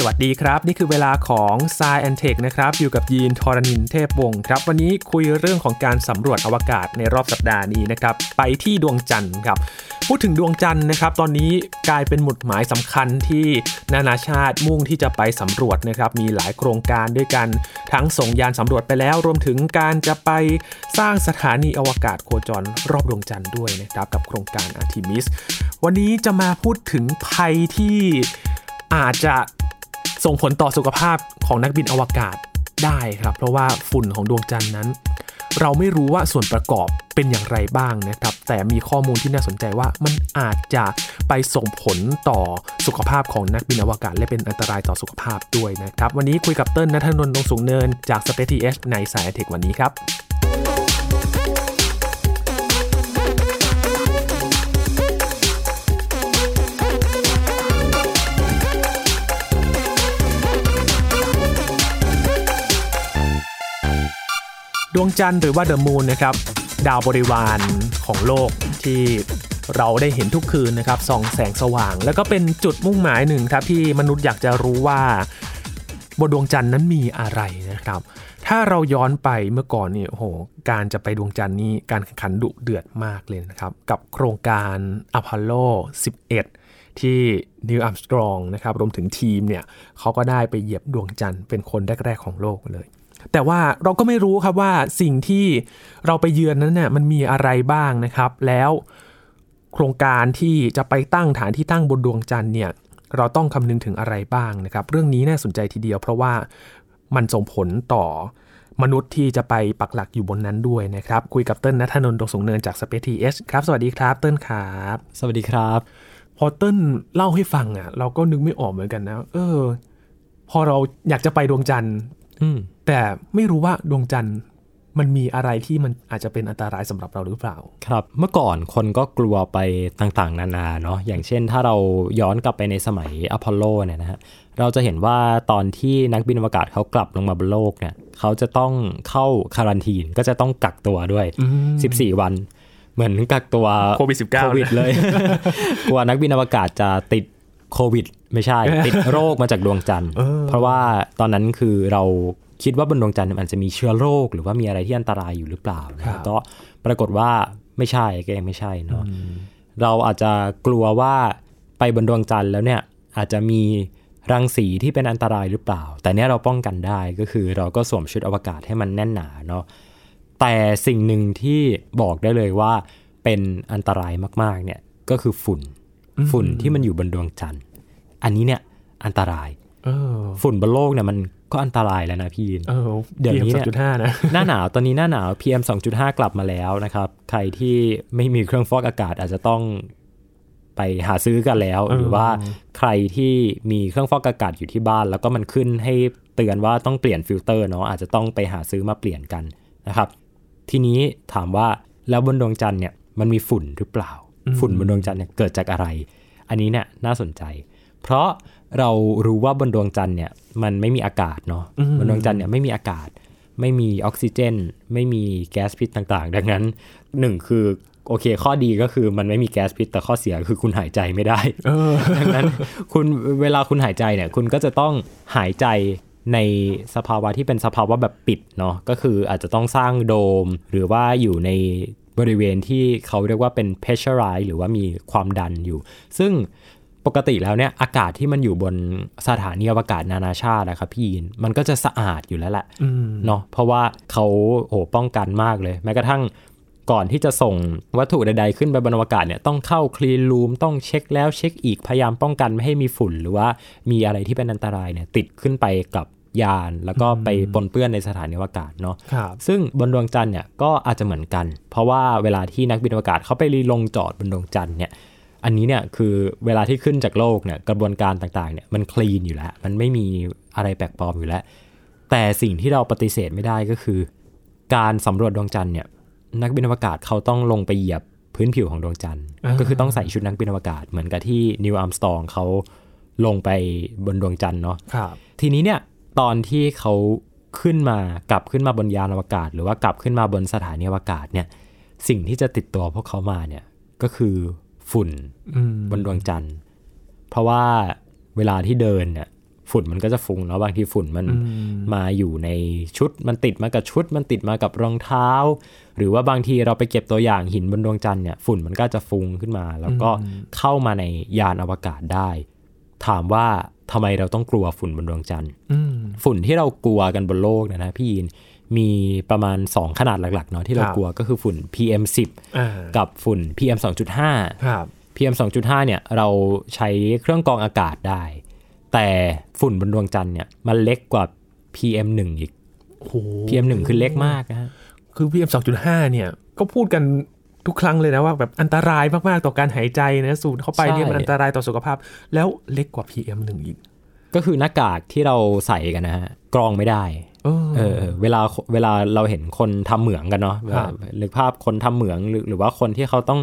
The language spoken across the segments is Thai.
สวัสดีครับ นี่คือเวลาของ s ซแอนเทคนะครับ อยู่กับยีนทอรณินเทพวงศ์ครับ วันนี้คุยเรื่องของการสำรวจอวกาศในรอบสัปดาห์นี้นะครับ ไปที่ดวงจันทร์ครับ พูดถึงดวงจันทร์นะครับ ตอนนี้กลายเป็นหมุดหมายสำคัญที่นานาชาติมุ่งที่จะไปสำรวจนะครับ มีหลายโครงการด้วยกัน ทั้งส่งยานสำรวจไปแล้ว รวมถึงการจะไปสร้างสถานีอวกาศโคจรรอบดวงจันทร์ด้วยนะครับ กับโครงการอาร์ทิมิส วันนี้จะมาพูดถึงภัยที่อาจจะ ส่งผลต่อสุขภาพของนักบินอวกาศได้ครับ เพราะว่าฝุ่นของดวงจันทร์นั้น เราไม่รู้ว่าส่วนประกอบเป็นอย่างไรบ้างนะครับ แต่มีข้อมูลที่น่าสนใจว่ามันอาจจะไปส่งผลต่อสุขภาพของนักบินอวกาศ และเป็นอันตรายต่อสุขภาพด้วยนะครับ วันนี้คุยกับเติ้ลนัทนนท์รงสูงเนินจาก Space TH ในสายเทควันนี้ครับ ดวงจันทร์หรือว่าเดอะมูนนะครับดาวบริวารของโลกที่เราได้เห็นทุกคืนนะครับส่องแสงสว่าง แล้วก็เป็นจุดมุ่งหมายหนึ่งครับที่มนุษย์อยากจะรู้ว่าบนดวงจันทร์นั้นมีอะไรนะครับ ถ้าเราย้อนไปเมื่อก่อนนี่โอ้โห การจะไปดวงจันทร์นี่การแข่งขันดุเดือดมากเลยนะครับ กับโครงการอพอลโล 11 ที่นิวอัมสตรองนะครับ รวมถึงทีมเนี่ยเขาก็ได้ไปเหยียบดวงจันทร์เป็นคนแรก ๆ ของโลกเลย แต่ว่าเราก็ไม่รู้ครับว่าสิ่งที่เราไปเยือนนั้นเนี่ยมันมีอะไรบ้างนะครับ แล้วโครงการที่จะไปตั้งฐานที่ตั้งบนดวงจันทร์เนี่ยเราต้องคำนึงถึงอะไรบ้างนะครับ เรื่องนี้น่าสนใจทีเดียว เพราะว่ามันส่งผลต่อมนุษย์ที่จะไปปักหลักอยู่บนนั้นด้วยนะครับ คุยกับเติ้ลนัทนนท์ตรงสูงเนินจาก Space TH ครับ สวัสดีครับ เติ้ลครับ สวัสดีครับ พอเติ้ลเล่าให้ฟังอะ เราก็นึกไม่ออกเหมือนกันนะ เออ พอเราอยากจะไปดวงจันทร์ อืม แต่ไม่รู้ว่าดวงจันทร์มันมีอะไรที่มันอาจจะเป็นอันตรายสำหรับเราหรือเปล่า ครับ เมื่อก่อนคนก็กลัวไปต่างๆ นานาเนาะ อย่างเช่นถ้าเราย้อนกลับไปในสมัยอพอลโลเนี่ยนะฮะ เราจะเห็นว่าตอนที่นักบินอวกาศเขากลับลงมาบนโลกเนี่ย เขาจะต้องเข้าคารันทีน ก็จะต้องกักตัวด้วย 14 วัน เหมือนกักตัวโควิด 19 โควิดเลย กลัวนักบินอวกาศจะติดโควิด ไม่ใช่ ติดโรคมาจากดวงจันทร์ เพราะว่าตอนนั้นคือเรา คิดว่าบนดวงจันทร์มันจะมีเชื้อโรค หรือว่ามีอะไรที่อันตรายอยู่หรือเปล่านะครัฮะบก็ปรากฏว่าไม่ใช่ก็ยังไม่ใช่เนาะเราอาจจะกลัวว่าไปบนดวงจันทร์แล้วเนี่ยอาจจะมีรังสีที่เป็นอันตรายหรือเปล่า แต่เนี้ยเราป้องกันได้ก็คือเราก็สวมชุดอวกาศให้มันแน่นหนาเนาะแต่สิ่งหนึ่งที่บอกได้เลยว่าเป็นอันตรายมากๆเนี่ยก็คือฝุ่น ฝุ่นที่มันอยู่บนดวงจันทร์ อันนี้เนี่ยอันตรายเออ ฝุ่นบนโลกเนี่ยมันก็อันตรายแล้วนะพี่ยินเออเดี๋ยวนี้เนี่ยจุดห้านะหน้าหนาวตอนนี้หน้าหนาว PM 2.5 กลับมาแล้วนะครับ ใครที่ไม่มีเครื่องฟอกอากาศอาจจะต้องไปหาซื้อกันแล้วเออหรือว่าใครที่มีเครื่องฟอกอากาศอยู่ที่บ้าน แล้วก็มันขึ้นให้เตือนว่าต้องเปลี่ยนฟิลเตอร์เนาะอาจจะต้องไปหาซื้อมาเปลี่ยนกันนะครับ ทีนี้ถามว่าแล้วบนดวงจันทร์เนี่ยมันมีฝุ่นหรือเปล่า ฝุ่นบนดวงจันทร์เนี่ยเกิดจากอะไร อันนี้เนี่ยน่าสนใจ เพราะเรารู้ว่าบนดวงจันทร์เนี่ยมันไม่มีอากาศเนาะบนดวงจันทร์เนี่ยไม่มีอากาศ ไม่มีออกซิเจน ไม่มีแก๊สพิษต่างๆ ดังนั้นหนึ่งคือโอเค ข้อดีก็คือมันไม่มีแก๊สพิษแต่ข้อเสียคือคุณหายใจไม่ได้ดังนั้นคุณเวลาคุณหายใจเนี่ยคุณก็จะต้องหายใจในสภาวะที่เป็นสภาวะแบบปิดเนาะก็คืออาจจะต้องสร้างโดม หรือว่าอยู่ในบริเวณที่เขาเรียกว่าเป็น pressurize หรือว่ามีความดันอยู่ ซึ่ง ปกติแล้วเนี่ยอากาศที่มันอยู่บนสถานีอวกาศนานาชาตินะครับพี่ยินมันก็จะสะอาดอยู่แล้วแหละเนาะเพราะว่าเขาโอ้ป้องกันมากเลย แม้กระทั่งก่อนที่จะส่งวัตถุใดๆขึ้นไปบนอวกาศเนี่ยต้องเข้าคลีนรูมต้องเช็คแล้วเช็คอีกพยายามป้องกันไม่ให้มีฝุ่น หรือว่ามีอะไรที่เป็นอันตรายเนี่ยติดขึ้นไปกับยานแล้วก็ไปปนเปื้อนในสถานีอวกาศเนาะครับซึ่งบนดวงจันทร์เนี่ยก็อาจจะเหมือนกัน เพราะว่าเวลาที่นักบินอวกาศเขาไปลงจอดบนดวงจันทร์เนี่ย อันนี้เนี่ยคือเวลาที่ขึ้นจากโลกเนี่ยกระบวนการต่างๆเนี่ยมันคลีนอยู่แล้ว มันไม่มีอะไรแปลกปลอมอยู่แล้ว แต่สิ่งที่เราปฏิเสธไม่ได้ก็คือ การสำรวจดวงจันทร์เนี่ยนักบินอวกาศเขาต้องลงไปเหยียบพื้นผิวของดวงจันทร์อ่าก็คือต้องใส่ชุดนักบินอวกาศเหมือนกับที่นิวอัมสตองเขาลงไปบนดวงจันทร์เนาะครับทีนี้เนี่ยตอนที่เขาขึ้นมากลับขึ้นมาบนยานอวกาศ หรือว่ากลับขึ้นมาบนสถานีอวกาศเนี่ยสิ่งที่จะติดตัวพวกเขามาเนี่ยก็คือ ฝุ่นอืมบนดวงจันทร์ เพราะว่าเวลาที่เดินเนี่ยฝุ่นมันก็จะฟุ้งเนาะบางทีฝุ่นมันมาอยู่ในชุดมันติดมากับชุด มันติดมากับรองเท้า หรือว่าบางทีเราไปเก็บตัวอย่างหินบนดวงจันทร์เนี่ยฝุ่นมันก็จะฟุ้งขึ้นมา แล้วก็เข้ามาในยานอวกาศได้ ถามว่าทำไมเราต้องกลัวฝุ่นบนดวงจันทร์อืมฝุ่นที่เรากลัวกันบนโลกเนยนะพี่ยิน มีประมาณ 2 ขนาดหลักๆเนาะที่เราครับกลัวก็คือฝุ่น PM อ่า10 กับฝุ่น PM 2.5ครับ PM 2.5เนี่ยเราใช้เครื่องกรองอากาศได้ แต่ฝุ่นบนดวงจันทร์เนี่ยมันเล็กกว่า PM 1 อีกโอ้โห PM 1 คือเล็กมากนะฮะคือ PM 2.5เนี่ยก็พูดกันทุกครั้งเลยนะว่าแบบอันตรายมากๆต่อการหายใจนะสูดเข้าไปเนี่ยมันอันตรายต่อสุขภาพ แล้วเล็กกว่า PM 1 อีก ก็คือหน้ากากที่เราใส่กันนะฮะกรองไม่ได้ เออเออเออเวลาเวลาเราเห็นคนทำเหมืองกันเนาะครับหรือภาพคนทำเหมืองหรือหรือว่าคนที่เขาต้อง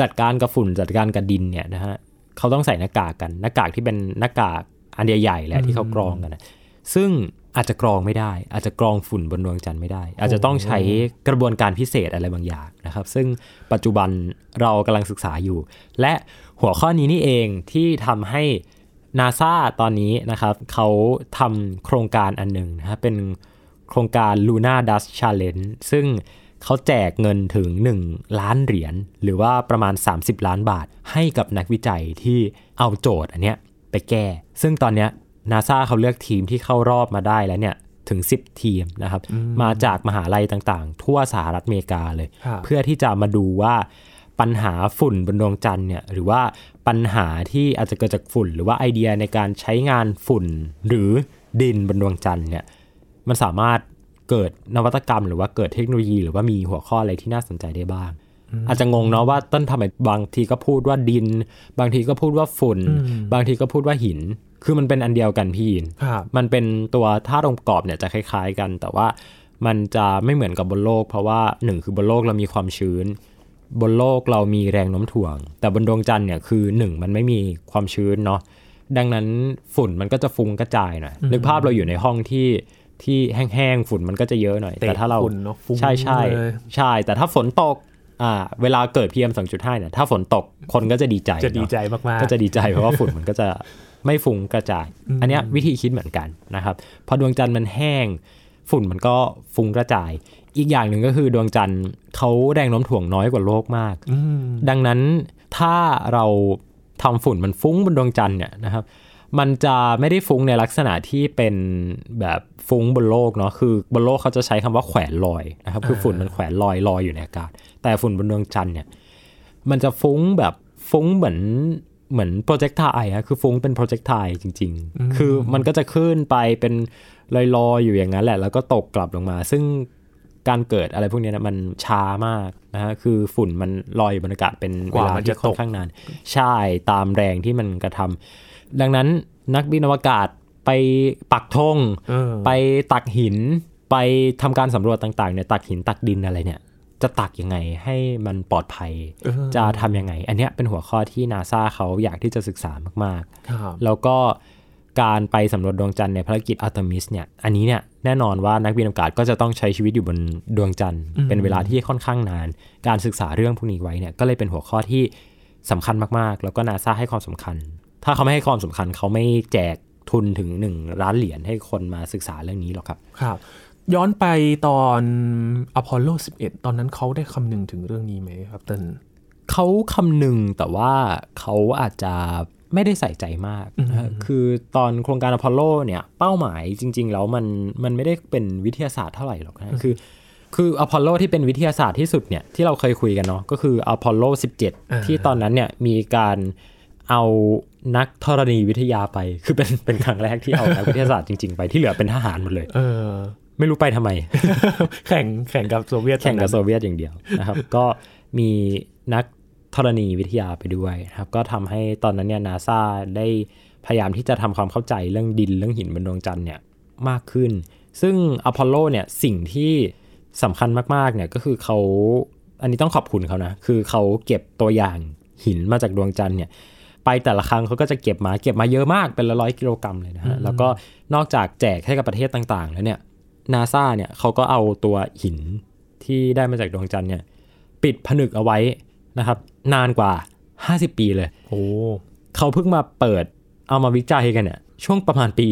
จัดการกับฝุ่นจัดการกับดินเนี่ยนะฮะเขาต้องใส่หน้ากากกันหน้ากากที่เป็นหน้ากากอันใหญ่ๆแหละที่เขากรองกันนะซึ่งอาจจะกรองไม่ได้ อาจจะกรองฝุ่นบนดวงจันทร์ไม่ได้ อาจจะต้องใช้กระบวนการพิเศษอะไรบางอย่างนะครับ ซึ่งปัจจุบันเรากำลังศึกษาอยู่ และหัวข้อนี้นี่เองที่ทำให้ นาซาตอนนี้นะครับเขาทำโครงการอันหนึ่งนะฮะเป็นโครงการ Luna Dust Challenge ซึ่งเขาแจกเงินถึง 1 ล้านเหรียญหรือว่าประมาณ 30 ล้านบาทให้กับนักวิจัยที่เอาโจทย์อันเนี้ยไปแก้ ซึ่งตอนเนี้ยนาซาเขาเลือกทีมที่เข้ารอบมาได้แล้วเนี่ยถึง 10 ทีมนะครับ มาจากมหาลัยต่างๆ ทั่วสหรัฐอเมริกาเลยครับเพื่อที่จะมาดูว่า ปัญหาฝุ่นบนดวงจันทร์เนี่ยหรือว่าปัญหาที่อาจจะเกิดจากฝุ่น หรือว่าไอเดียในการใช้งานฝุ่น หรือดินบนดวงจันทร์เนี่ยมันสามารถเกิดนวัตกรรม หรือว่าเกิดเทคโนโลยี หรือว่ามีหัวข้ออะไรที่น่าสนใจได้บ้าง อาจจะงงเนาะว่าต้นทำไมบางทีก็พูดว่าดิน บางทีก็พูดว่าฝุ่น บางทีก็พูดว่าหิน คือมันเป็นอันเดียวกันพี่ยินครับมันเป็นตัวธาตุองค์ประกอบเนี่ยจะคล้าย ๆ กัน แต่ว่ามันจะไม่เหมือนกับบนโลก เพราะว่าหนึ่งคือบนโลกเรามีความชื้น บนโลกเรามีแรงโน้มถ่วง แต่บนดวงจันทร์เนี่ยคือหนึ่งมันไม่มีความชื้นเนาะดังนั้นฝุ่นมันก็จะฟุ้งกระจายหน่อยนึกภาพเราอยู่ในห้องที่ที่แห้งๆฝุ่นมันก็จะเยอะหน่อยเตะแต่ถ้าเราฝุ่นเนอะฟุ้งใช่ใช่เลยใช่ แต่ถ้าฝนตกอ่าเวลาเกิด PM 2.5เนี่ยถ้าฝนตกคนก็จะดีใจจะดีเนอใจมากๆก็จะดีใจเพราะว่าฝุ่นมันก็จะไม่ฟุ้งกระจาย อันเนี้ยวิธีคิดเหมือนกันนะครับ พอดวงจันทร์มันแห้ง ฝุ่นมันก็ฟุ้งกระจาย อีกอย่างหนึ่งก็คือดวงจันทร์เขาแรงโน้มถ่วงน้อยกว่าโลกมากอืมดังนั้นถ้าเราทำฝุ่นมันฟุ้งบนดวงจันทร์เนี่ยนะครับมันจะไม่ได้ฟุ้งในลักษณะที่เป็นแบบฟุ้งบนโลกเนาะคือบนโลกเขาจะใช้คำว่าแขวนลอยนะครับคือฝุ่นมันแขวนลอยลอยอยู่ในอากาศ แต่ฝุ่นบนดวงจันทร์เนี่ยมันจะฟุ้งแบบฟุ้งเหมือนเหมือน projectile อะคือฟุ้งเป็น projectile จริง ๆ คือมันก็จะขึ้นไปเป็นลอยๆอยู่อย่างนั้นแหละ แล้วก็ตกกลับลงมา ซึ่ง การเกิดอะไรพวกเนี้ยนะมันช้ามากนะฮะคือฝุ่นมันลอยอยู่บนอากาศเป็นเวลาที่ค่อนข้างนาน ใช่ตามแรงที่มันกระทำดังนั้นนักบินอวกาศไปปักธงเออไปตักหิน ไปทำการสำรวจต่างๆเนี่ยตักหินตักดินอะไรเนี่ย จะตักยังไงให้มันปลอดภัยเออจะทำยังไง อันเนี้ยเป็นหัวข้อที่นาซาเขาอยากที่จะศึกษามากครับๆแล้วก็ การไปสำรวจดวงจันทร์ในภารกิจอัลตมิสเนี่ยอันนี้เนี่ยแน่นอนว่านักบินอวกาศก็จะต้องใช้ชีวิตอยู่บนดวงจันทร์ เป็นเวลาที่ค่อนข้างนาน การศึกษาเรื่องพวกนี้ไว้เนี่ยก็เลยเป็นหัวข้อที่สำคัญมากๆ แล้วก็นาซาให้ความสำคัญ ถ้าเขาไม่ให้ความสำคัญเขาไม่แจกทุนถึง1ล้านเหรียญให้คนมาศึกษาเรื่องนี้หรอกครับครับ ย้อนไปตอนอพอลโล 11 ตอนนั้นเขาได้คำนึงถึงเรื่องนี้ไหมครับเติ้ลเขาคำนึงแต่ว่าเขาอาจจะ ไม่ได้ใส่ใจมากนะฮะคือตอนโครงการอพอลโลเนี่ย เป้าหมายจริง ๆ แล้วมันมันไม่ได้เป็นวิทยาศาสตร์เท่าไหร่หรอกนะ คือคืออพอลโลที่เป็นวิทยาศาสตร์ที่สุดเนี่ยที่เราเคยคุยกันเนาะก็คืออพอลโล 17 ที่ตอนนั้นเนี่ยมีการเอานักธรณีวิทยาไป คือเป็นเป็นครั้งแรกที่เอานักวิทยาศาสตร์จริง ๆ ไปที่เหลือเป็นทหารหมดเลยเออไม่รู้ไปทำไม แข่งแข่งกับโซเวียตแข่งกับตโซอนนั้นเวียตอย่างเดียวนะครับ ก็มีนัก ธรณีวิทยาไปด้วยนะครับก็ทำให้ตอนนั้นเนี่ยนาซาได้พยายามที่จะทำความเข้าใจเรื่องดินเรื่องหินบนดวงจันทร์เนี่ยมากขึ้น ซึ่งอพอลโลเนี่ยสิ่งที่สำคัญมากๆเนี่ยก็คือเขาอันนี้ต้องขอบคุณเขานะ คือเขาเก็บตัวอย่างหินมาจากดวงจันทร์เนี่ยไปแต่ละครั้งเขาก็จะเก็บมาเก็บมาเยอะมากเป็นละร้อยกิโลกรัมเลยนะฮะแล้วก็นอกจากแจกให้กับประเทศต่างๆ แล้วเนี่ยนาซาเนี่ยเขาก็เอาตัวหินที่ได้มาจากดวงจันทร์เนี่ยปิดผนึกเอาไว้นะครับ นานกว่า 50 ปีเลย โอ้เขาเพิ่งมาเปิดเอามาวิจัยกันเนี่ยช่วงประมาณปี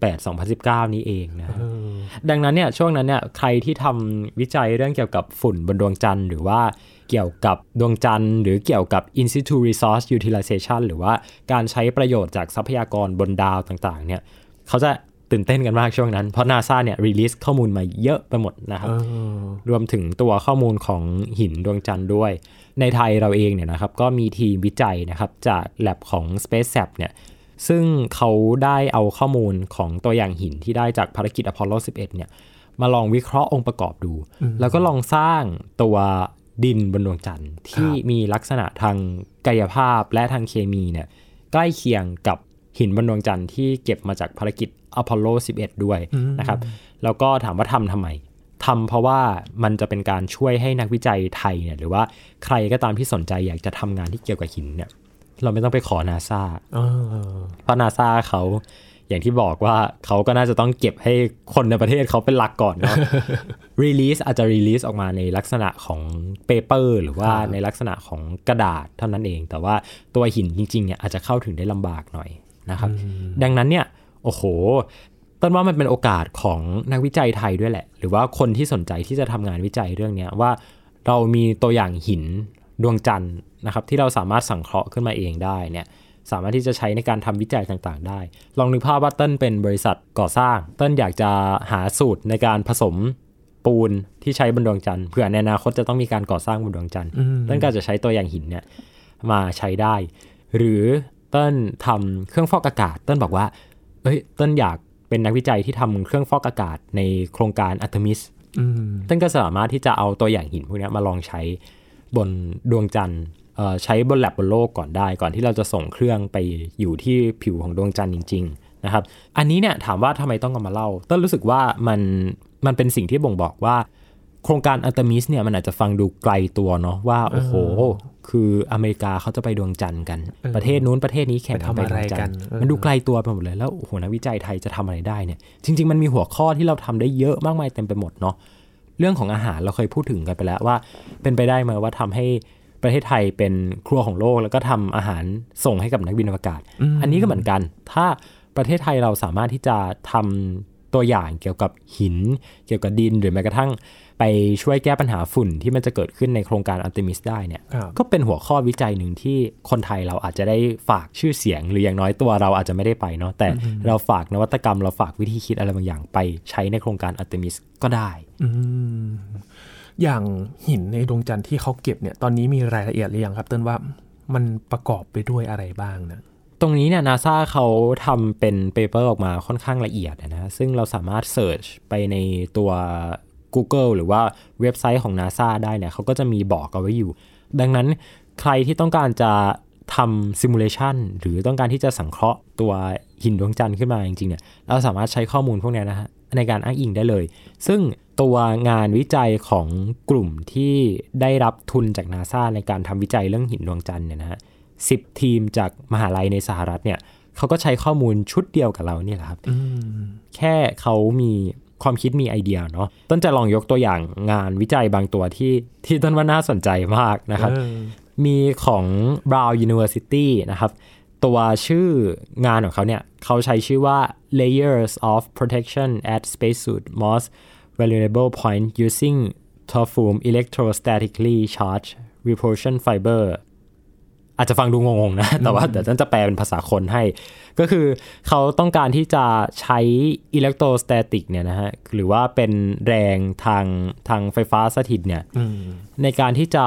2018-2019 นี้เองนะดังนั้นเนี่ยช่วงนั้นเนี่ยใครที่ทำวิจัยเรื่องเกี่ยวกับฝุ่นบนดวงจันทร์หรือว่าเกี่ยวกับดวงจันทร์ หรือเกี่ยวกับ in situ resource utilization หรือว่าการใช้ประโยชน์จากทรัพยากรบนดาวต่างๆ เนี่ยเขาจะ ตื่นเต้นกันมากช่วงนั้น เพราะนาซาเนี่ยรีลิสข้อมูลมาเยอะไปหมดนะครับ รวมถึงตัวข้อมูลของหินดวงจันทร์ด้วย ในไทยเราเองเนี่ยนะครับ ก็มีทีมวิจัยนะครับ จาก lab ของ Space s a p เนี่ยซึ่งเขาได้เอาข้อมูลของตัวอย่างหินที่ได้จากภารกิจอพอลโล 11 เนี่ย มาลองวิเคราะห์องค์ประกอบดู แล้วก็ลองสร้างตัวดินบนดวงจันทร์ที่มีลักษณะทางกายภาพและทางเคมีเนี่ยใกล้เคียงกับหินบนดวงจันทร์ที่เก็บมาจากภารกิจ อพอลโล 11 ด้วยนะครับ แล้วก็ถามว่าทำทำไมทำเพราะว่ามันจะเป็นการช่วยให้นักวิจัยไทยเนี่ยหรือว่าใครก็ตามที่สนใจอยากจะทำงานที่เกี่ยวกับหินเนี่ยเราไม่ต้องไปขอนาซาเพราะนาซาเขาอย่างที่บอกว่าเขาก็น่าจะต้องเก็บให้คนในประเทศเขาเป็นหลักก่อนเนาะรีลีสอาจจะรีลีสออกมาในลักษณะของเปเปอร์หรือว่าในลักษณะของกระดาษเท่านั้นเอง แต่ว่าตัวหินจริงๆเนี่ยอาจจะเข้าถึงได้ลำบากหน่อยนะครับ ดังนั้นเนี่ย โอ้โห ต้นว่ามันเป็นโอกาสของนักวิจัยไทยด้วยแหละ หรือว่าคนที่สนใจที่จะทำงานวิจัยเรื่องนี้ว่าเรามีตัวอย่างหินดวงจันทร์นะครับที่เราสามารถสังเคราะห์ขึ้นมาเองได้เนี่ยสามารถที่จะใช้ในการทำวิจัยต่างๆ ได้ ลองนึกภาพว่าเต้นเป็นบริษัทก่อสร้าง เต้นอยากจะหาสูตรในการผสมปูนที่ใช้บนดวงจันทร์เผื่อในอนาคตจะต้องมีการก่อสร้างบนดวงจันทร์เต้นก็จะใช้ตัวอย่างหินเนี่ยมาใช้ได้ หรือเต้นทำเครื่องฟอกอากาศ เต้นบอกว่า เอ้ยเต้นอยากเป็นนักวิจัยที่ทำเครื่องฟอกอากาศในโครงการอาร์เตมิสเติ้ลก็สามารถที่จะเอาตัวอย่างหินพวกนี้มาลองใช้บนดวงจันทร์ใช้บนแล็บบนโลกก่อนได้ ก่อนที่เราจะส่งเครื่องไปอยู่ที่ผิวของดวงจันทร์จริง ๆ นะครับ อันนี้เนี่ยถามว่าทำไมต้องเอามาเล่า เติ้ลรู้สึกว่ามันมันเป็นสิ่งที่บ่งบอกว่า โครงการอาร์เตมิสเนี่ยมันอาจจะฟังดูไกลตัวเนาะว่า โอ้โห คืออเมริกาเขาจะไปดวงจันทร์กัน ประเทศนู้นประเทศนี้แข่งกันไปดวงจันทร์มันดูไกลตัวไปหมดเลย แล้วโอ้โหนักวิจัยไทยจะทำอะไรได้เนี่ย จริง ๆ มันมีหัวข้อที่เราทำได้เยอะมากมายเต็มไปหมดเนาะเรื่องของอาหารเราเคยพูดถึงกันไปแล้วว่า เป็นไปได้ไหมว่าทำให้ประเทศไทยเป็นครัวของโลก แล้วก็ทำอาหารส่งให้กับนักบินอวกาศ อันนี้ก็เหมือนกัน ถ้าประเทศไทยเราสามารถที่จะทำ ตัวอย่างเกี่ยวกับหิน เกี่ยวกับดินหรือแม้กระทั่งไปช่วยแก้ปัญหาฝุ่นที่มันจะเกิดขึ้นในโครงการอัลติมิสได้เนี่ยก็เป็นหัวข้อวิจัยหนึ่งที่คนไทยเราอาจจะได้ฝากชื่อเสียง หรืออย่างน้อยตัวเราอาจจะไม่ได้ไปเนาะแต่เราฝากนวัตกรรม เราฝากวิธีคิดอะไรบางอย่างไปใช้ในโครงการอาร์เตมิสก็ได้อย่างหินในดวงจันทร์ที่เขาเก็บเนี่ยตอนนี้มีรายละเอียดหรือยังครับ เติ้ลว่ามันประกอบไปด้วยอะไรบ้างนะต รงนี้เนี่ยนาซาเขาทำเป็น paper ออกมาค่อนข้างละเอียดนะ ซึ่งเราสามารถ search ไปในตัว Google หรือว่าเว็บไซต์ของ NASA ได้เนี่ยเขาก็จะมีบอกเอาไว้อยู่ ดังนั้นใครที่ต้องการจะทำซิมูเลชันหรือต้องการที่จะสังเคราะห์ตัวหินดวงจันทร์ขึ้นมาจริงๆเนี่ยเราสามารถใช้ข้อมูลพวกนี้นะฮะในการอ้างอิงได้เลย ซึ่งตัวงานวิจัยของกลุ่มที่ได้รับทุนจากนาซาในการทำวิจัยเรื่องหินดวงจันทร์เนี่ยนะฮะ สิบทีมจากมหาลัยในสหรัฐเนี่ยเขาก็ใช้ข้อมูลชุดเดียวกับเราเนี่ยแหละครับแค่เขามีความคิดมีไอเดียเนาะต้นจะลองยกตัวอย่างงานวิจัยบางตัวที่ที่ต้นว่าน่าสนใจมากนะครับ มีของ Brown University นะครับ ตัวชื่องานของเขาเนี่ยเขาใช้ชื่อว่า layers of protection at spacesuit most vulnerable point using t o f u m electrostatically charged repulsion fiber อาจจะฟังดูงงๆนะ แต่ว่าเดี๋ยวฉันจะแปลเป็นภาษาคนให้ ก็คือเขาต้องการที่จะใช้อิเล็กโทรสแตติกเนี่ยนะฮะ หรือว่าเป็นแรงทางทางไฟฟ้าสถิตเนี่ยในการที่จะ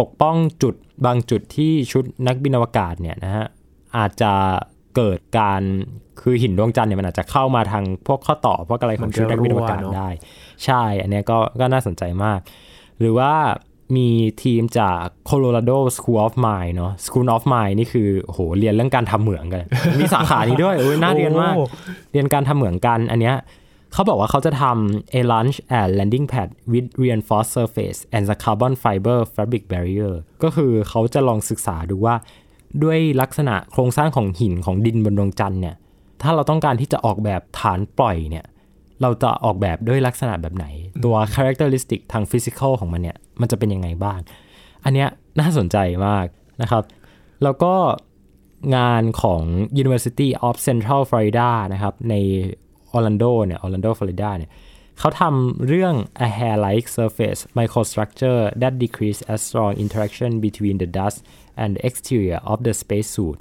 ปกป้องจุดบางจุดที่ชุดนักบินอวกาศเนี่ยนะฮะ อาจจะเกิดการคือหินดวงจันทร์เนี่ยมันอาจจะเข้ามาทางพวกข้อต่อพวกอะไรของชุดนักบินอวกาศได้ ใช่ อันนี้ก็ก็น่าสนใจมาก หรือว่า มีทีมจาก Colorado School of Mine เนาะ School of Mine นี่คือโหเรียนเรื่องการทำเหมืองกัน มีสาขานี้ด้วยโอ้ยน่าเรียนมาก เรียนการทำเหมืองกันอันเนี้ยเขาบอกว่าเขาจะทำ a launch and landing pad with reinforced surface and the carbon fiber fabric barrier ก็คือเขาจะลองศึกษาดูว่า ด้วยลักษณะโครงสร้างของหินของดินบนดวงจันทร์เนี่ย ถ้าเราต้องการที่จะออกแบบฐานปล่อยเนี่ย เราจะออกแบบด้วยลักษณะแบบไหน ตัว characteristic ทาง physical ของมันเนี่ย มันจะเป็นยังไงบ้าง อันเนี้ยน่าสนใจมากนะครับ แล้วก็งานของ University of Central Florida นะครับ ในออร์แลนโดเนี่ยออร์แลนโดฟลอริดาเนี่ยเขาทำเรื่อง a hair-like surface microstructure that decrease as strong interaction between the dust and the exterior of the spacesuit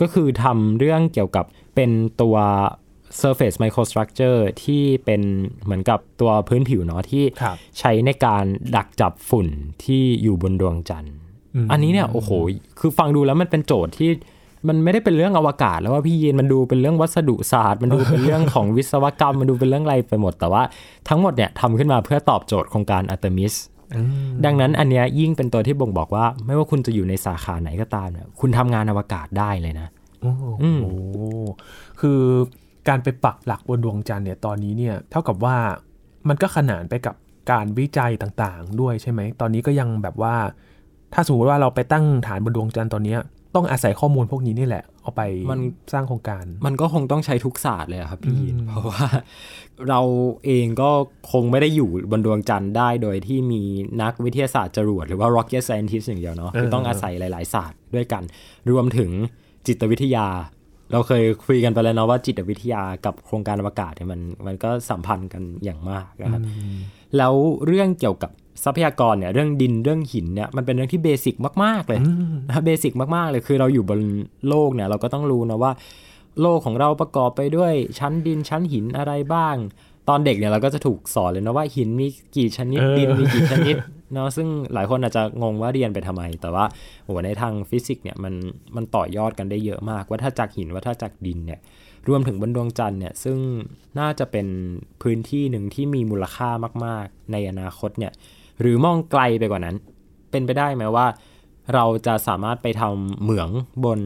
ก็คือทำเรื่องเกี่ยวกับเป็นตัว surface microstructure ที่เป็นเหมือนกับตัวพื้นผิวเนาะที่ครับใช้ในการดักจับฝุ่นที่อยู่บนดวงจันทร์ อันนี้เนี่ยโอ้โห คือฟังดูแล้วมันเป็นโจทย์ที่มันไม่ได้เป็นเรื่องอวกาศ แล้วว่าพี่ยีนมันดูเป็นเรื่องวัสดุศาสตร์ มันดูเป็นเรื่องของวิศวกรรม มันดูเป็นเรื่องอะไรไปหมด แต่ว่าทั้งหมดเนี่ยทำขึ้นมาเพื่อตอบโจทย์โครงการอัตมิสดังนั้นอันเนี้ยยิ่งเป็นตัวที่บ่งบอกว่า ไม่ว่าคุณจะอยู่ในสาขาไหนก็ตามเนี่ยคุณทำงานอวกาศได้เลยนะโอ้โหคือ การไปปักหลักบนดวงจันทร์เนี่ยตอนนี้เนี่ยเท่ากับว่ามันก็ขนานไปกับการวิจัยต่างๆ ด้วยใช่ไหม ตอนนี้ก็ยังแบบว่า ถ้าสมมติว่าเราไปตั้งฐานบนดวงจันทร์ตอนเนี้ยต้องอาศัยข้อมูลพวกนี้นี่แหละ เอาไปมันสร้างโครงการ มันก็คงต้องใช้ทุกศาสตร์เลยอะครับพี่ยินเพราะว่าเราเองก็คงไม่ได้อยู่บนดวงจันทร์ได้โดยที่มีนักวิทยาศาสตร์จรวดหรือว่า rocket scientist อย่างเดียวเนาะคือต้องอาศัยหลาย ๆ ศาสตร์ด้วยกัน รวมถึงจิตวิทยา เราเคยคุยกันไปแล้วเนาะว่าจิตวิทยากับโครงการอวกาศเนี่ยมันมันก็สัมพันธ์กันอย่างมากนะครับแล้วเรื่องเกี่ยวกับทรัพยากรเนี่ยเรื่องดินเรื่องหินเนี่ยมันเป็นเรื่องที่เบสิกมาก ๆ เลยนะเบสิกมาก ๆ เลยคือเราอยู่บนโลกเนี่ยเราก็ต้องรู้นะว่า โลกของเราประกอบไปด้วยชั้นดินชั้นหินอะไรบ้าง ตอนเด็กเนี่ยเราก็จะถูกสอนเลยนะว่าหินมีกี่ชนิดเออดินมีกี่ชนิด เนาะซึ่งหลายคนอาจจะงงว่าเรียนไปทำไม แต่ว่าโหในทางฟิสิกส์เนี่ยมันมันต่อยอดกันได้เยอะมาก ว่าถ้าจากหินว่าถ้าจากดินเนี่ยรวมถึงบนดวงจันทร์เนี่ยซึ่งน่าจะเป็นพื้นที่หนึ่งที่มีมูลค่ามาก ๆ ในอนาคตเนี่ยหรือมองไกลไปกว่านั้น เป็นไปได้ไหมว่า เราจะสามารถไปทำเหมืองบน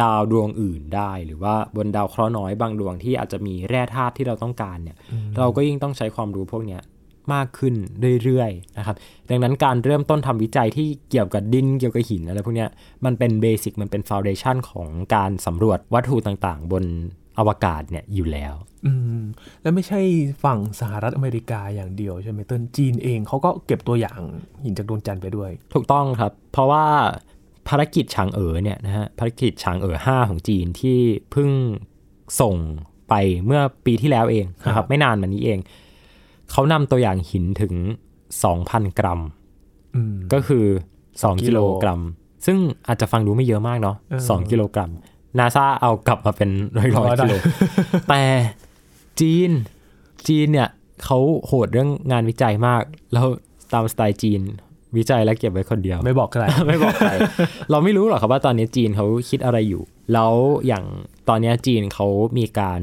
ดาวดวงอื่นได้ หรือว่าบนดาวเคราะห์น้อยบางดวงที่อาจจะมีแร่ธาตุที่เราต้องการเนี่ย เราก็ยิ่งต้องใช้ความรู้พวกเนี้ย มากขึ้นเรื่อยๆนะครับ ดังนั้นการเริ่มต้นทำวิจัยที่เกี่ยวกับดินเกี่ยวกับหินอะไรพวกเนี้ยมันเป็นเบสิกมันเป็นฟ u n เดชันของการสำรวจวัตถุต่างๆ บนอวกาศเนี่ยอยู่แล้ว อืม แล้วไม่ใช่ฝั่งสหรัฐอเมริกาอย่างเดียวใช่ไหมเติ้ลจีนเองเขาก็เก็บตัวอย่างหินจากดวงจันทร์ไปด้วย ถูกต้องครับ เพราะว่าภารกิจฉางเอ๋อเนี่ยนะฮะภารกิจฉางเอ๋อ5ของจีนที่เพิ่งส่งไปเมื่อปีที่แล้วเองนะคครัรับบไม่นานมานี้เอง เขานำตัวอย่างหินถึง 2,000 กรัมอืมก็คือ 2 กิกิโลโลกรัม ซึ่งอาจจะฟังดูไม่เยอะมากเนาะเออ2กิโลกรัมนาซาเอากลับมาเป็นร้อยร้ร้ออยยได้กิโล แต่จีน จีนเนี่ยเขาโหดเรื่องงานวิจัยมาก แล้วตามสไตล์จีนวิจัยแล้วเก็บไว้คนเดียว ไม่บอกใคร ไม่บอกใคร เราไม่รู้หรอกครับว่าตอนนี้จีนเขาคิดอะไรอยู่ แล้วอย่างตอนนี้จีนเขามีการ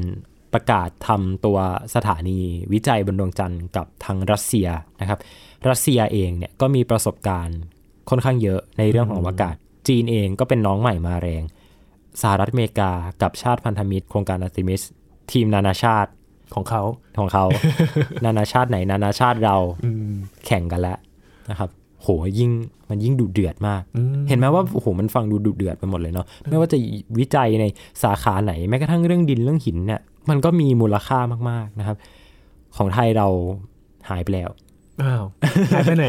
ประกาศทำตัวสถานีวิจัยบนดวงจันทร์กับทางรัสเซียนะครับ รัสเซียเองเนี่ยก็มีประสบการณ์ค่อนข้างเยอะในเรื่องของอวกาศ จีนเองก็เป็นน้องใหม่มาแรง สหรัฐอเมริกากับชาติพันธมิตร โครงการอัติมิสทีมนานาชาติของเขาของเขา นานาชาติไหนนานาชาติเราอืมแข่งกันแล้วนะครับโหยิ่งมันยิ่งดุเดือดมากอืมเห็นไหมว่าโอ้โหมันฟังดูดุเดือดไปหมดเลยเนาะไม่ว่าจะวิจัยในสาขาไหนแม้กระทั่งเรื่องดินเรื่องหินเนี่ย มันก็มีมูลค่ามาก ๆนะครับ ของไทยเราหายไปแล้วอ้าวหายไปไหน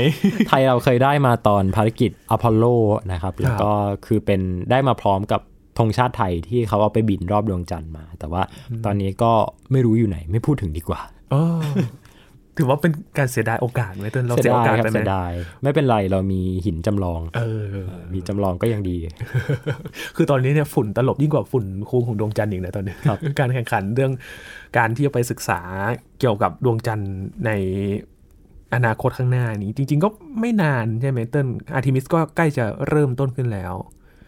ไทยเราเคยได้มาตอนภารกิจอพอลโลนะครับ แล้วก็คือเป็นได้มาพร้อมกับธงชาติไทยที่เขาเอาไปบินรอบดวงจันทร์มา แต่ว่าตอนนี้ก็ไม่รู้อยู่ไหน ไม่พูดถึงดีกว่าอ๋อ ถือว่าเป็นการเสียดายโอกาสไหมเติ้ลเราเสียโอกาสครัไปไหมเสียดายไม่เป็นไรเรามีหินจำลอง เออ มีจำลองก็ยังดี คือตอนนี้เนี่ยฝุ่นตลบยิ่งกว่าฝุ่นคูงของดวงจันทร์อีกนะตอนนี้ครับการแข่งขันเรื่องการที่จะไปศึกษาเกี่ยวกับดวงจันทร์ในอนาคตข้างหน้านี้ จริง ๆ ก็ไม่นานใช่ไหมเติ้ลอาร์ทิมิสก็ใกล้จะเริ่มต้นขึ้นแล้ว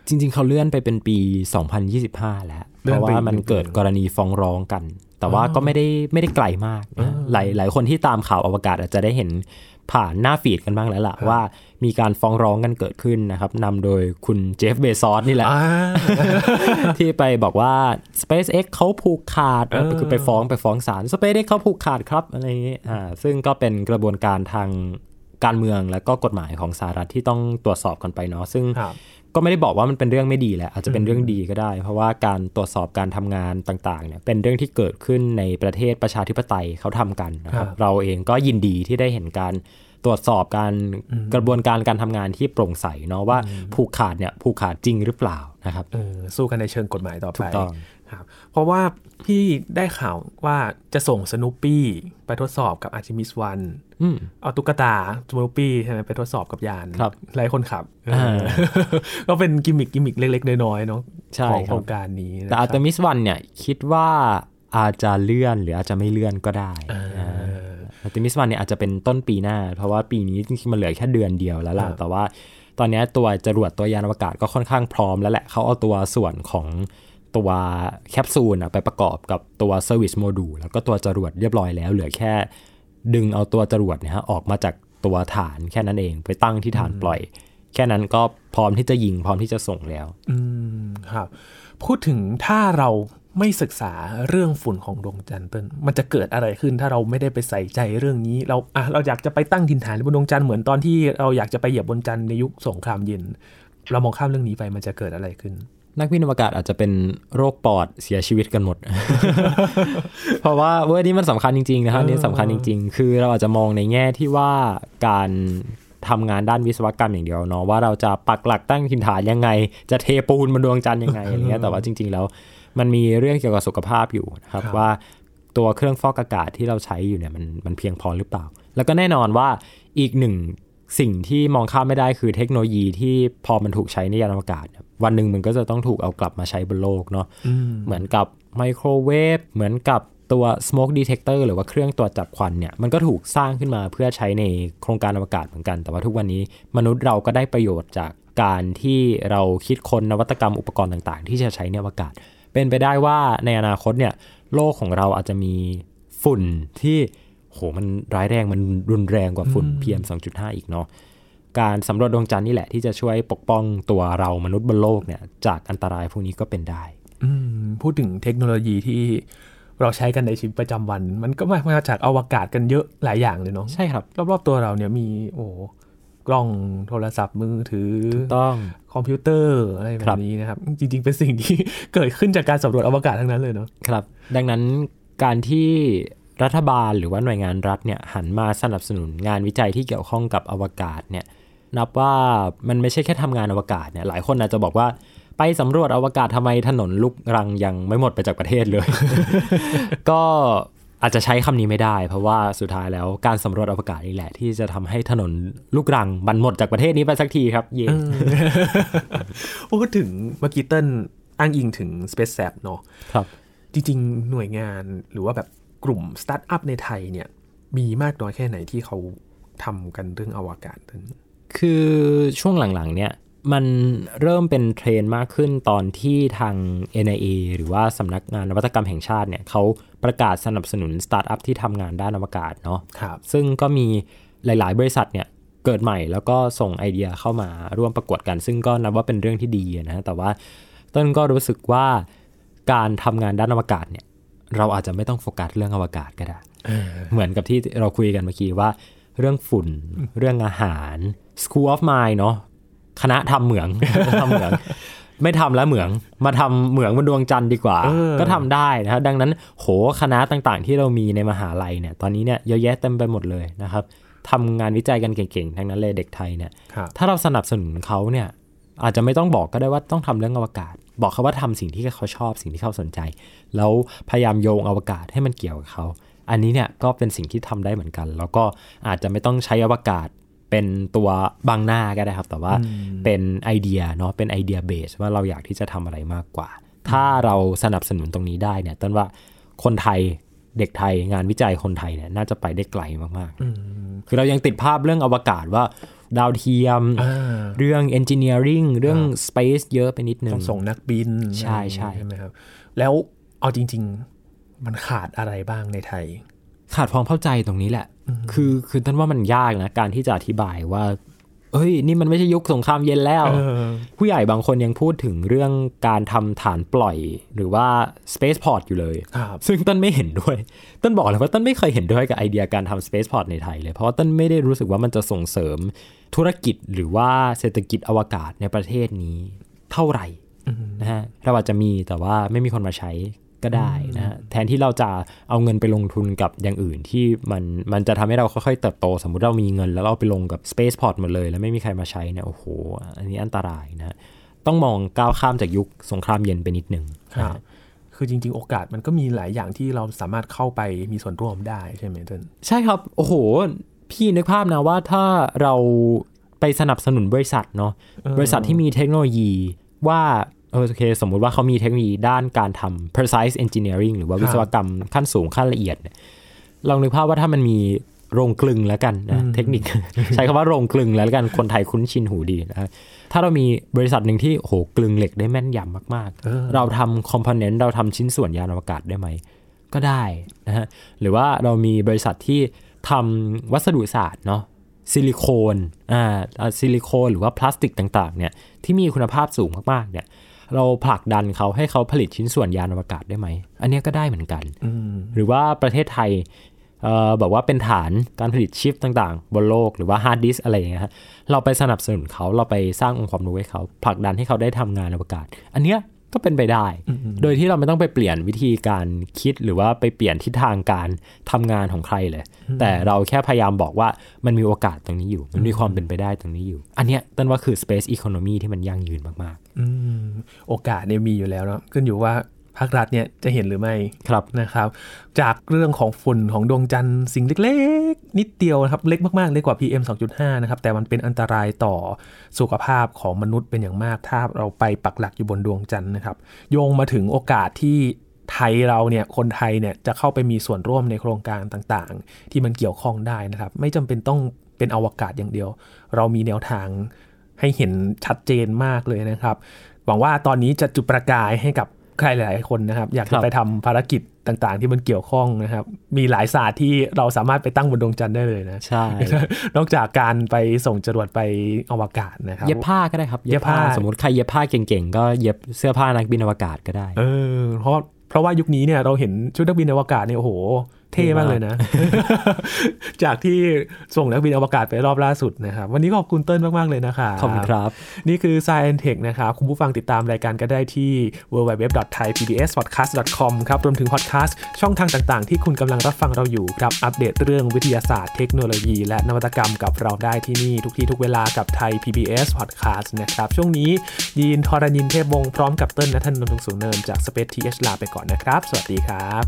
จริง ๆ เขาเลื่อนไปเป็นปี 2025 แล้วเลื่เพอนราะไปว่ามันอีกเกิดกรณีฟ้องร้องกัน แต่ว่าก็ไม่ได้ไม่ได้ไกลมากนะหลายหลายคนที่ตามข่าวอวกาศอาจจะได้เห็นผ่านหน้าฟีดกันบ้างแล้วล่ะ ว่ามีการฟ้องร้องกันเกิดขึ้นนะครับนำโดยคุณเจฟเบซอสนี่แหละอ่าที่ไปบอกว่า SpaceX เขาผูกขาดเออคือไปฟ้องไปฟ้องศาล SpaceX เขาผูกขาดครับอะไรอย่างนี้อ่าซึ่งก็เป็นกระบวนการทางการเมืองและก็กฎหมายของสหรัฐที่ต้องตรวจสอบกันไปเนาะซึ่งครับ ก็ไม่ได้บอกว่ามันเป็นเรื่องไม่ดีแหละอาจจะเป็นเรื่องดีก็ได้ เพราะว่าการตรวจสอบการทำงานต่างๆเนี่ยเป็นเรื่องที่เกิดขึ้นในประเทศประชาธิปไตยเขาทำกันนะครับครับเราเองก็ยินดีที่ได้เห็นการตรวจสอบการกระบวนการการทำงานที่โปร่งใสเนาะว่าผูกขาดเนี่ยผูกขาดจริงหรือเปล่านะครับเออสู้กันในเชิงกฎหมายต่อถูไปกต้อง ครับเพราะว่าพี่ได้ข่าวว่าจะส่งสนุปปี้ไปทดสอบกับอาร์ m ิมิสวันอืมเอาตุ๊กตาสนุปปี้ใช่ไหมไปทดสอบกับยานครับไร้คนขับอ่าเออก็เป็น gimmick gimmick เล็ก ๆ น้อยๆเนาะใช่ของโครงการนี้ครับนะแต่อาร์เตมิส one ครับเนี่ยคิดว่าอาจจะเลื่อนหรืออาจจะไม่เลื่อนก็ได้อ่าอาร์เตมิส one เนี่ยอาจจะเป็นต้นปีหน้า เพราะว่าปีนี้จริงๆมันเหลือแค่เดือนเดียวแล้วล่ะครับแต่ว่าตอนเนี้ยตัวจรวดตัวยานอวกาศก็ค่อนข้างพร้อมแล้วแหละเขาเอาตัวส่วนของ ตัวแคปซูลอะไปประกอบกับตัว service module แล้วก็ตัวจรวดเรียบร้อยแล้ว เหลือแค่ดึงเอาตัวจรวดเนี่ยฮะออกมาจากตัวฐานแค่นั้นเองไปตั้งที่ฐานปล่อย แค่นั้นก็พร้อมที่จะยิงพร้อมที่จะส่งแล้ว อืมครับพูดถึงถ้าเราไม่ศึกษาเรื่องฝุ่นของดวงจันทร์เติ้ลมันจะเกิดอะไรขึ้นถ้าเราไม่ได้ไปใส่ใจเรื่องนี้ เราอะเราอยากจะไปตั้งถิ่นฐานบนดวงจันทร์เหมือนตอนที่เราอยากจะไปเหยียบบนจันทร์ในยุคสงครามเย็น เรามองข้ามเรื่องนี้ไปมันจะเกิดอะไรขึ้น นักบินอวกาศอาจจะเป็นโรคปอดเสียชีวิตกันหมด เพราะว่าเวอร์นี้มันสำคัญจริง ๆ นะครับเออนี่สำคัญจริง ๆ คือเราอาจจะมองในแง่ที่ว่าการทำงานด้านวิศวกรรมอย่างเดียวเนาะว่าเราจะปักหลักตั้งถิ่นฐานยังไง จะเทปูนบนดวงจันทร์ยังไงอะไรเงี้ยแต่ว่าจริง ๆ แล้วมันมีเรื่องเกี่ยวกับสุขภาพอยู่นะครับครับว่าตัวเครื่องฟอกอากาศที่เราใช้อยู่เนี่ยมันมันเพียงพอหรือเปล่า แล้วก็แน่นอนว่าอีกหนึ่ง สิ่งที่มองข้ามไม่ได้คือเทคโนโลยีที่พอมันถูกใช้ในยานอวกาศเนี่ยวันหนึ่งมันก็จะต้องถูกเอากลับมาใช้บนโลกเนาะอืมเหมือนกับไมโครเวฟเหมือนกับตัว smoke detector หรือว่าเครื่องตรวจจับควันเนี่ยมันก็ถูกสร้างขึ้นมาเพื่อใช้ในโครงการอวกาศเหมือนกัน แต่ว่าทุกวันนี้มนุษย์เราก็ได้ประโยชน์จากการที่เราคิดค้นนวัตกรรมอุปกรณ์ต่างๆ ที่จะใช้ในอวกาศ เป็นไปได้ว่าในอนาคตเนี่ยโลกของเราอาจจะมีฝุ่นที่ โหมันร้ายแรงมันรุนแรงกว่าฝุ่น PM 2.5 อีกเนาะการสำรวจดวงจันทร์นี่แหละที่จะช่วยปกป้องตัวเรามนุษย์บนโลกเนี่ยจากอันตรายพวกนี้ก็เป็นได้อืมพูดถึงเทคโนโลยีที่เราใช้กันในชีวิตประจำวัน มันก็มามาจากอวกาศกันเยอะหลายอย่างเลยเนาะใช่ครับ รอบๆตัวเราเนี่ยมีโอ้กล้องโทรศัพท์มือถือต้องคอมพิวเตอร์อะไรแบครับบนี้นะครับ จริง ๆ เป็นสิ่งที่เกิดขึ้นจากการสำรวจอวกาศทั้งนั้นเลยเนาะครับ ดังนั้นการที่ รัฐบาลหรือว่าหน่วยงานรัฐเนี่ยหันมาสนับสนุนงานวิจัยที่เกี่ยวข้องกับอวกาศเนี่ยนับว่ามันไม่ใช่แค่ทำงานอวกาศเนี่ยหลายคนอาจจะบอกว่าไปสำรวจอวกาศทำไมถนนลูกรังยังไม่หมดไปจากประเทศเลย ก็อาจจะใช้คำนี้ไม่ได้ เพราะว่าสุดท้ายแล้วการสำรวจอวกาศนี่แหละ ที่จะทำให้ถนนลูกรังมันหมดจากประเทศนี้ไปสักทีครับ เย่พูดถึงเมื่อกี้เติ้ลอ้างอิงถึง Space Zab เนาะครับ จริง ๆ หน่วยงานหรือว่าแบบ กลุ่มสตาร์ทอัพในไทยเนี่ยมีมากน้อยแค่ไหนที่เขาทำกันเรื่องอวกาศเติ้ลคือช่วงหลังๆเนี่ยมันเริ่มเป็นเทรนด์มากขึ้นตอนที่ทาง NIA หรือว่าสำนักงานนวัตกรรมแห่งชาติเนี่ยเขาประกาศสนับสนุนสตาร์ทอัพที่ทำงานด้านอวกาศเนาะครับซึ่งก็มีหลาย ๆ บริษัทเนี่ยเกิดใหม่แล้วก็ส่งไอเดียเข้ามาร่วมประกวดกัน ซึ่งก็นับว่าเป็นเรื่องที่ดีนะฮะแต่ว่าเติ้ลก็รู้สึกว่าการทำงานด้านอวกาศเนี่ย เราอาจจะไม่ต้องโฟกัสเรื่องอวกาศก็ได้ เหมือนกับที่เราคุยกันเมื่อกี้ว่า เรื่องฝุ่นเรื่องอาหาร School of Mines เนาะคณะทำเหมืองทำเหมือง ไม่ทำแล้วเหมืองมาทำเหมืองบนดวงจันทร์ดีกว่าเออก็ทำได้นะครับดังนั้นโหคณะต่างๆ ที่เรามีในมหาลัยเนี่ย ตอนนี้เนี่ยเยอะแยะเต็มไปหมดเลยนะครับทำงานวิจัยกันเก่งๆ ทั้งนั้นเลยเด็กไทยเนี่ยครับถ้าเราสนับสนุนเขาเนี่ยอาจจะไม่ต้องบอกก็ได้ว่าต้องทำเรื่องอวกาศ บอกเขาว่าทำสิ่งที่เขาชอบสิ่งที่เขาสนใจ แล้วพยายามโยงอวกาศให้มันเกี่ยวกับเขา อันนี้เนี่ยก็เป็นสิ่งที่ทำได้เหมือนกัน แล้วก็อาจจะไม่ต้องใช้อวกาศเป็นตัวบังหน้าก็ได้ครับ แต่ว่าเป็นไอเดียเนาะเป็นไอเดียเบสว่าเราอยากที่จะทำอะไรมากกว่า ถ้าเราสนับสนุนตรงนี้ได้เนี่ยต้นว่าคนไทยเด็กไทยงานวิจัยคนไทยเนี่ยน่าจะไปได้ไกลมากๆ คือเรายังติดภาพเรื่องอวกาศว่า ดาวเทียมอ่าเรื่อง engineering เรื่อง space เยอะไปนิดนึต้องงส่งนักบิน ใช่ใช่ใช่ไหมครับ แล้วเอาจริง ๆ มันขาดอะไรบ้างในไทย ขาดความเข้าใจตรงนี้แหละ คือคือต้นว่ามันยากนะ การที่จะอธิบายว่า เอ้ย นี่มันไม่ใช่ยุคสงครามเย็นแล้วเออผู้ใหญ่บางคนยังพูดถึงเรื่องการทำฐานปล่อยหรือว่า spaceport อยู่เลยครับซึ่งต้นไม่เห็นด้วย ต้นบอกเลยว่าต้นไม่เคยเห็นด้วยกับไอเดียการทำ spaceport ในไทยเลย เพราะว่าต้นไม่ได้รู้สึกว่ามันจะส่งเสริมธุรกิจหรือว่าเศรษฐกิจอวกาศในประเทศนี้เท่าไหร่นะฮะเราอาจจะมีแต่ว่าไม่มีคนมาใช้ ก็ได้นะฮะแทนที่เราจะเอาเงินไปลงทุนกับอย่างอื่นที่มันมันจะทำให้เราค่อยๆเติบโต สมมุติเรามีเงิน แล้วเราไปลงกับ spaceport หมดเลย แล้วไม่มีใครมาใช้เนี่ยโอ้โห อันนี้อันตรายนะฮะต้องมองก้าวข้ามจากยุคสงครามเย็นไปนิดหนึ่งครับคือจริง ๆ โอกาสมันก็มีหลายอย่างที่เราสามารถเข้าไปมีส่วนร่วมได้ใช่ไหมเต้นใช่ครับโอ้โห พี่นึกภาพนะว่าถ้าเราไปสนับสนุนบริษัทเนาะบริษัทที่มีเทคโนโลยีว่า เออโอเค สมมุติว่าเขามีเทคโนโลยีด้านการทำ precise engineering หรือว่าครับวิศวกรรมขั้นสูงขั้นละเอียดเนี่ยลองนึกภาพว่าถ้ามันมีโรงกลึงแล้วกันนะเทคนิค ใช้คำว่าโรงกลึงแล้วกันคนไทยคุ้นชินหูดีนะถ้าเรามีบริษัทหนึ่งที่โอ้โหกลึงเหล็กได้แม่นยำมากเออๆเราทำคอมโพเนนต์เราทำชิ้นส่วนยานอวกาศได้ไหม ก็ได้นะฮะหรือว่าเรามีบริษัทที่ทำวัสดุศาสตร์เนาะซิลิโคนอ่าอ่าซิลิโคนหรือว่าพลาสติกต่างๆเนี่ยที่มีคุณภาพสูงมากๆเนี่ย เราผลักดันเขาให้เขาผลิตชิ้นส่วนยานอวกาศได้ไหม อันเนี้ยก็ได้เหมือนกันอืมหรือว่าประเทศไทยเอ่อแบบว่าเป็นฐานการผลิตชิปต่างๆ บนโลกหรือว่าฮาร์ดดิสก์อะไรอย่างเงี้ยฮะเราไปสนับสนุนเขาเราไปสร้างองค์ความรู้ให้เขาผลักดันให้เขาได้ทำงานอวกาศ อันเนี้ย ก็เป็นไปได้ โดยที่เราไม่ต้องไปเปลี่ยนวิธีการคิดหรือว่าไปเปลี่ยนทิศทางการทำงานของใครเลย แต่เราแค่พยายามบอกว่ามันมีโอกาสตรงนี้อยู่ มันมีความเป็นไปได้ตรงนี้อยู่ อันเนี้ยต้นว่าคือ space economy ที่มันยั่งยืนมากอืมโอกาสเนี่ยมีอยู่แล้วเนาะขึ้นอยู่ว่า ภาครัฐเนี่ยจะเห็นหรือไม่ๆครับนะครับ จากเรื่องของฝุ่นของดวงจันทร์สิ่งเล็กๆ นิดเดียวนะครับ เล็กมากๆ เล็กกว่า PM 2.5 นะครับ แต่มันเป็นอันตรายต่อสุขภาพของมนุษย์เป็นอย่างมาก ถ้าเราไปปักหลักอยู่บนดวงจันทร์นะครับ โยงมาถึงโอกาสที่ไทยเราเนี่ยคนไทยเนี่ยจะเข้าไปมีส่วนร่วมในโครงการต่างๆ ที่มันเกี่ยวข้องได้นะครับ ไม่จำเป็นต้องเป็นอวกาศอย่างเดียว เรามีแนวทางให้เห็นชัดเจนมากเลยนะครับ หวังว่าตอนนี้จะจุดประกายให้กับ ใครหลายๆคนนะครับอยากครัจะบไปทำภารกิจต่างๆ ที่มันเกี่ยวข้องนะครับ มีหลายศาสตร์ที่เราสามารถไปตั้งบนดวงจันทร์ได้เลยนะใช่นอกจากการไปส่งจรวดไปอวกาศนะครับเย็บผ้าก็ได้ครับเย็บผ้าสมมติใครเย็บผ้าเก่งๆ ก็เย็บเสื้อผ้านักบินอวกาศก็ได้ เออเพราะเพราะว่ายุคนี้เนี่ยเราเห็นชุดนักบินอวกาศเนี่ยโอ้โห เท่มากเลยนะ จากที่ส่งนักบินอวกาศไปรอบล่าสุดนะครับ วันนี้ขอบคุณเติ้ลมาก ๆ เลยนะครับขอบคุณครับ นี่คือ Science Tech นะครับ คุณผู้ฟังติดตามรายการก็ได้ที่ www.thaipbspodcast.com ครับรวมถึงพอดแคสต์ช่องทางต่าง ๆ ที่คุณกำลังรับฟังเราอยู่ครับ อัปเดตเรื่องวิทยาศาสตร์เทคโนโลยี และนวัตกรรมกับเราได้ที่นี่ทุกที่ทุกเวลากับไทย PBS Podcast นะครับช่วงนี้ยีนทรณินเทพวงศ์พร้อมกับเติ้ลนัทนนท์สุขสูงเนินจาก Space TH ลาไปก่อนนะครับ สวัสดีครับ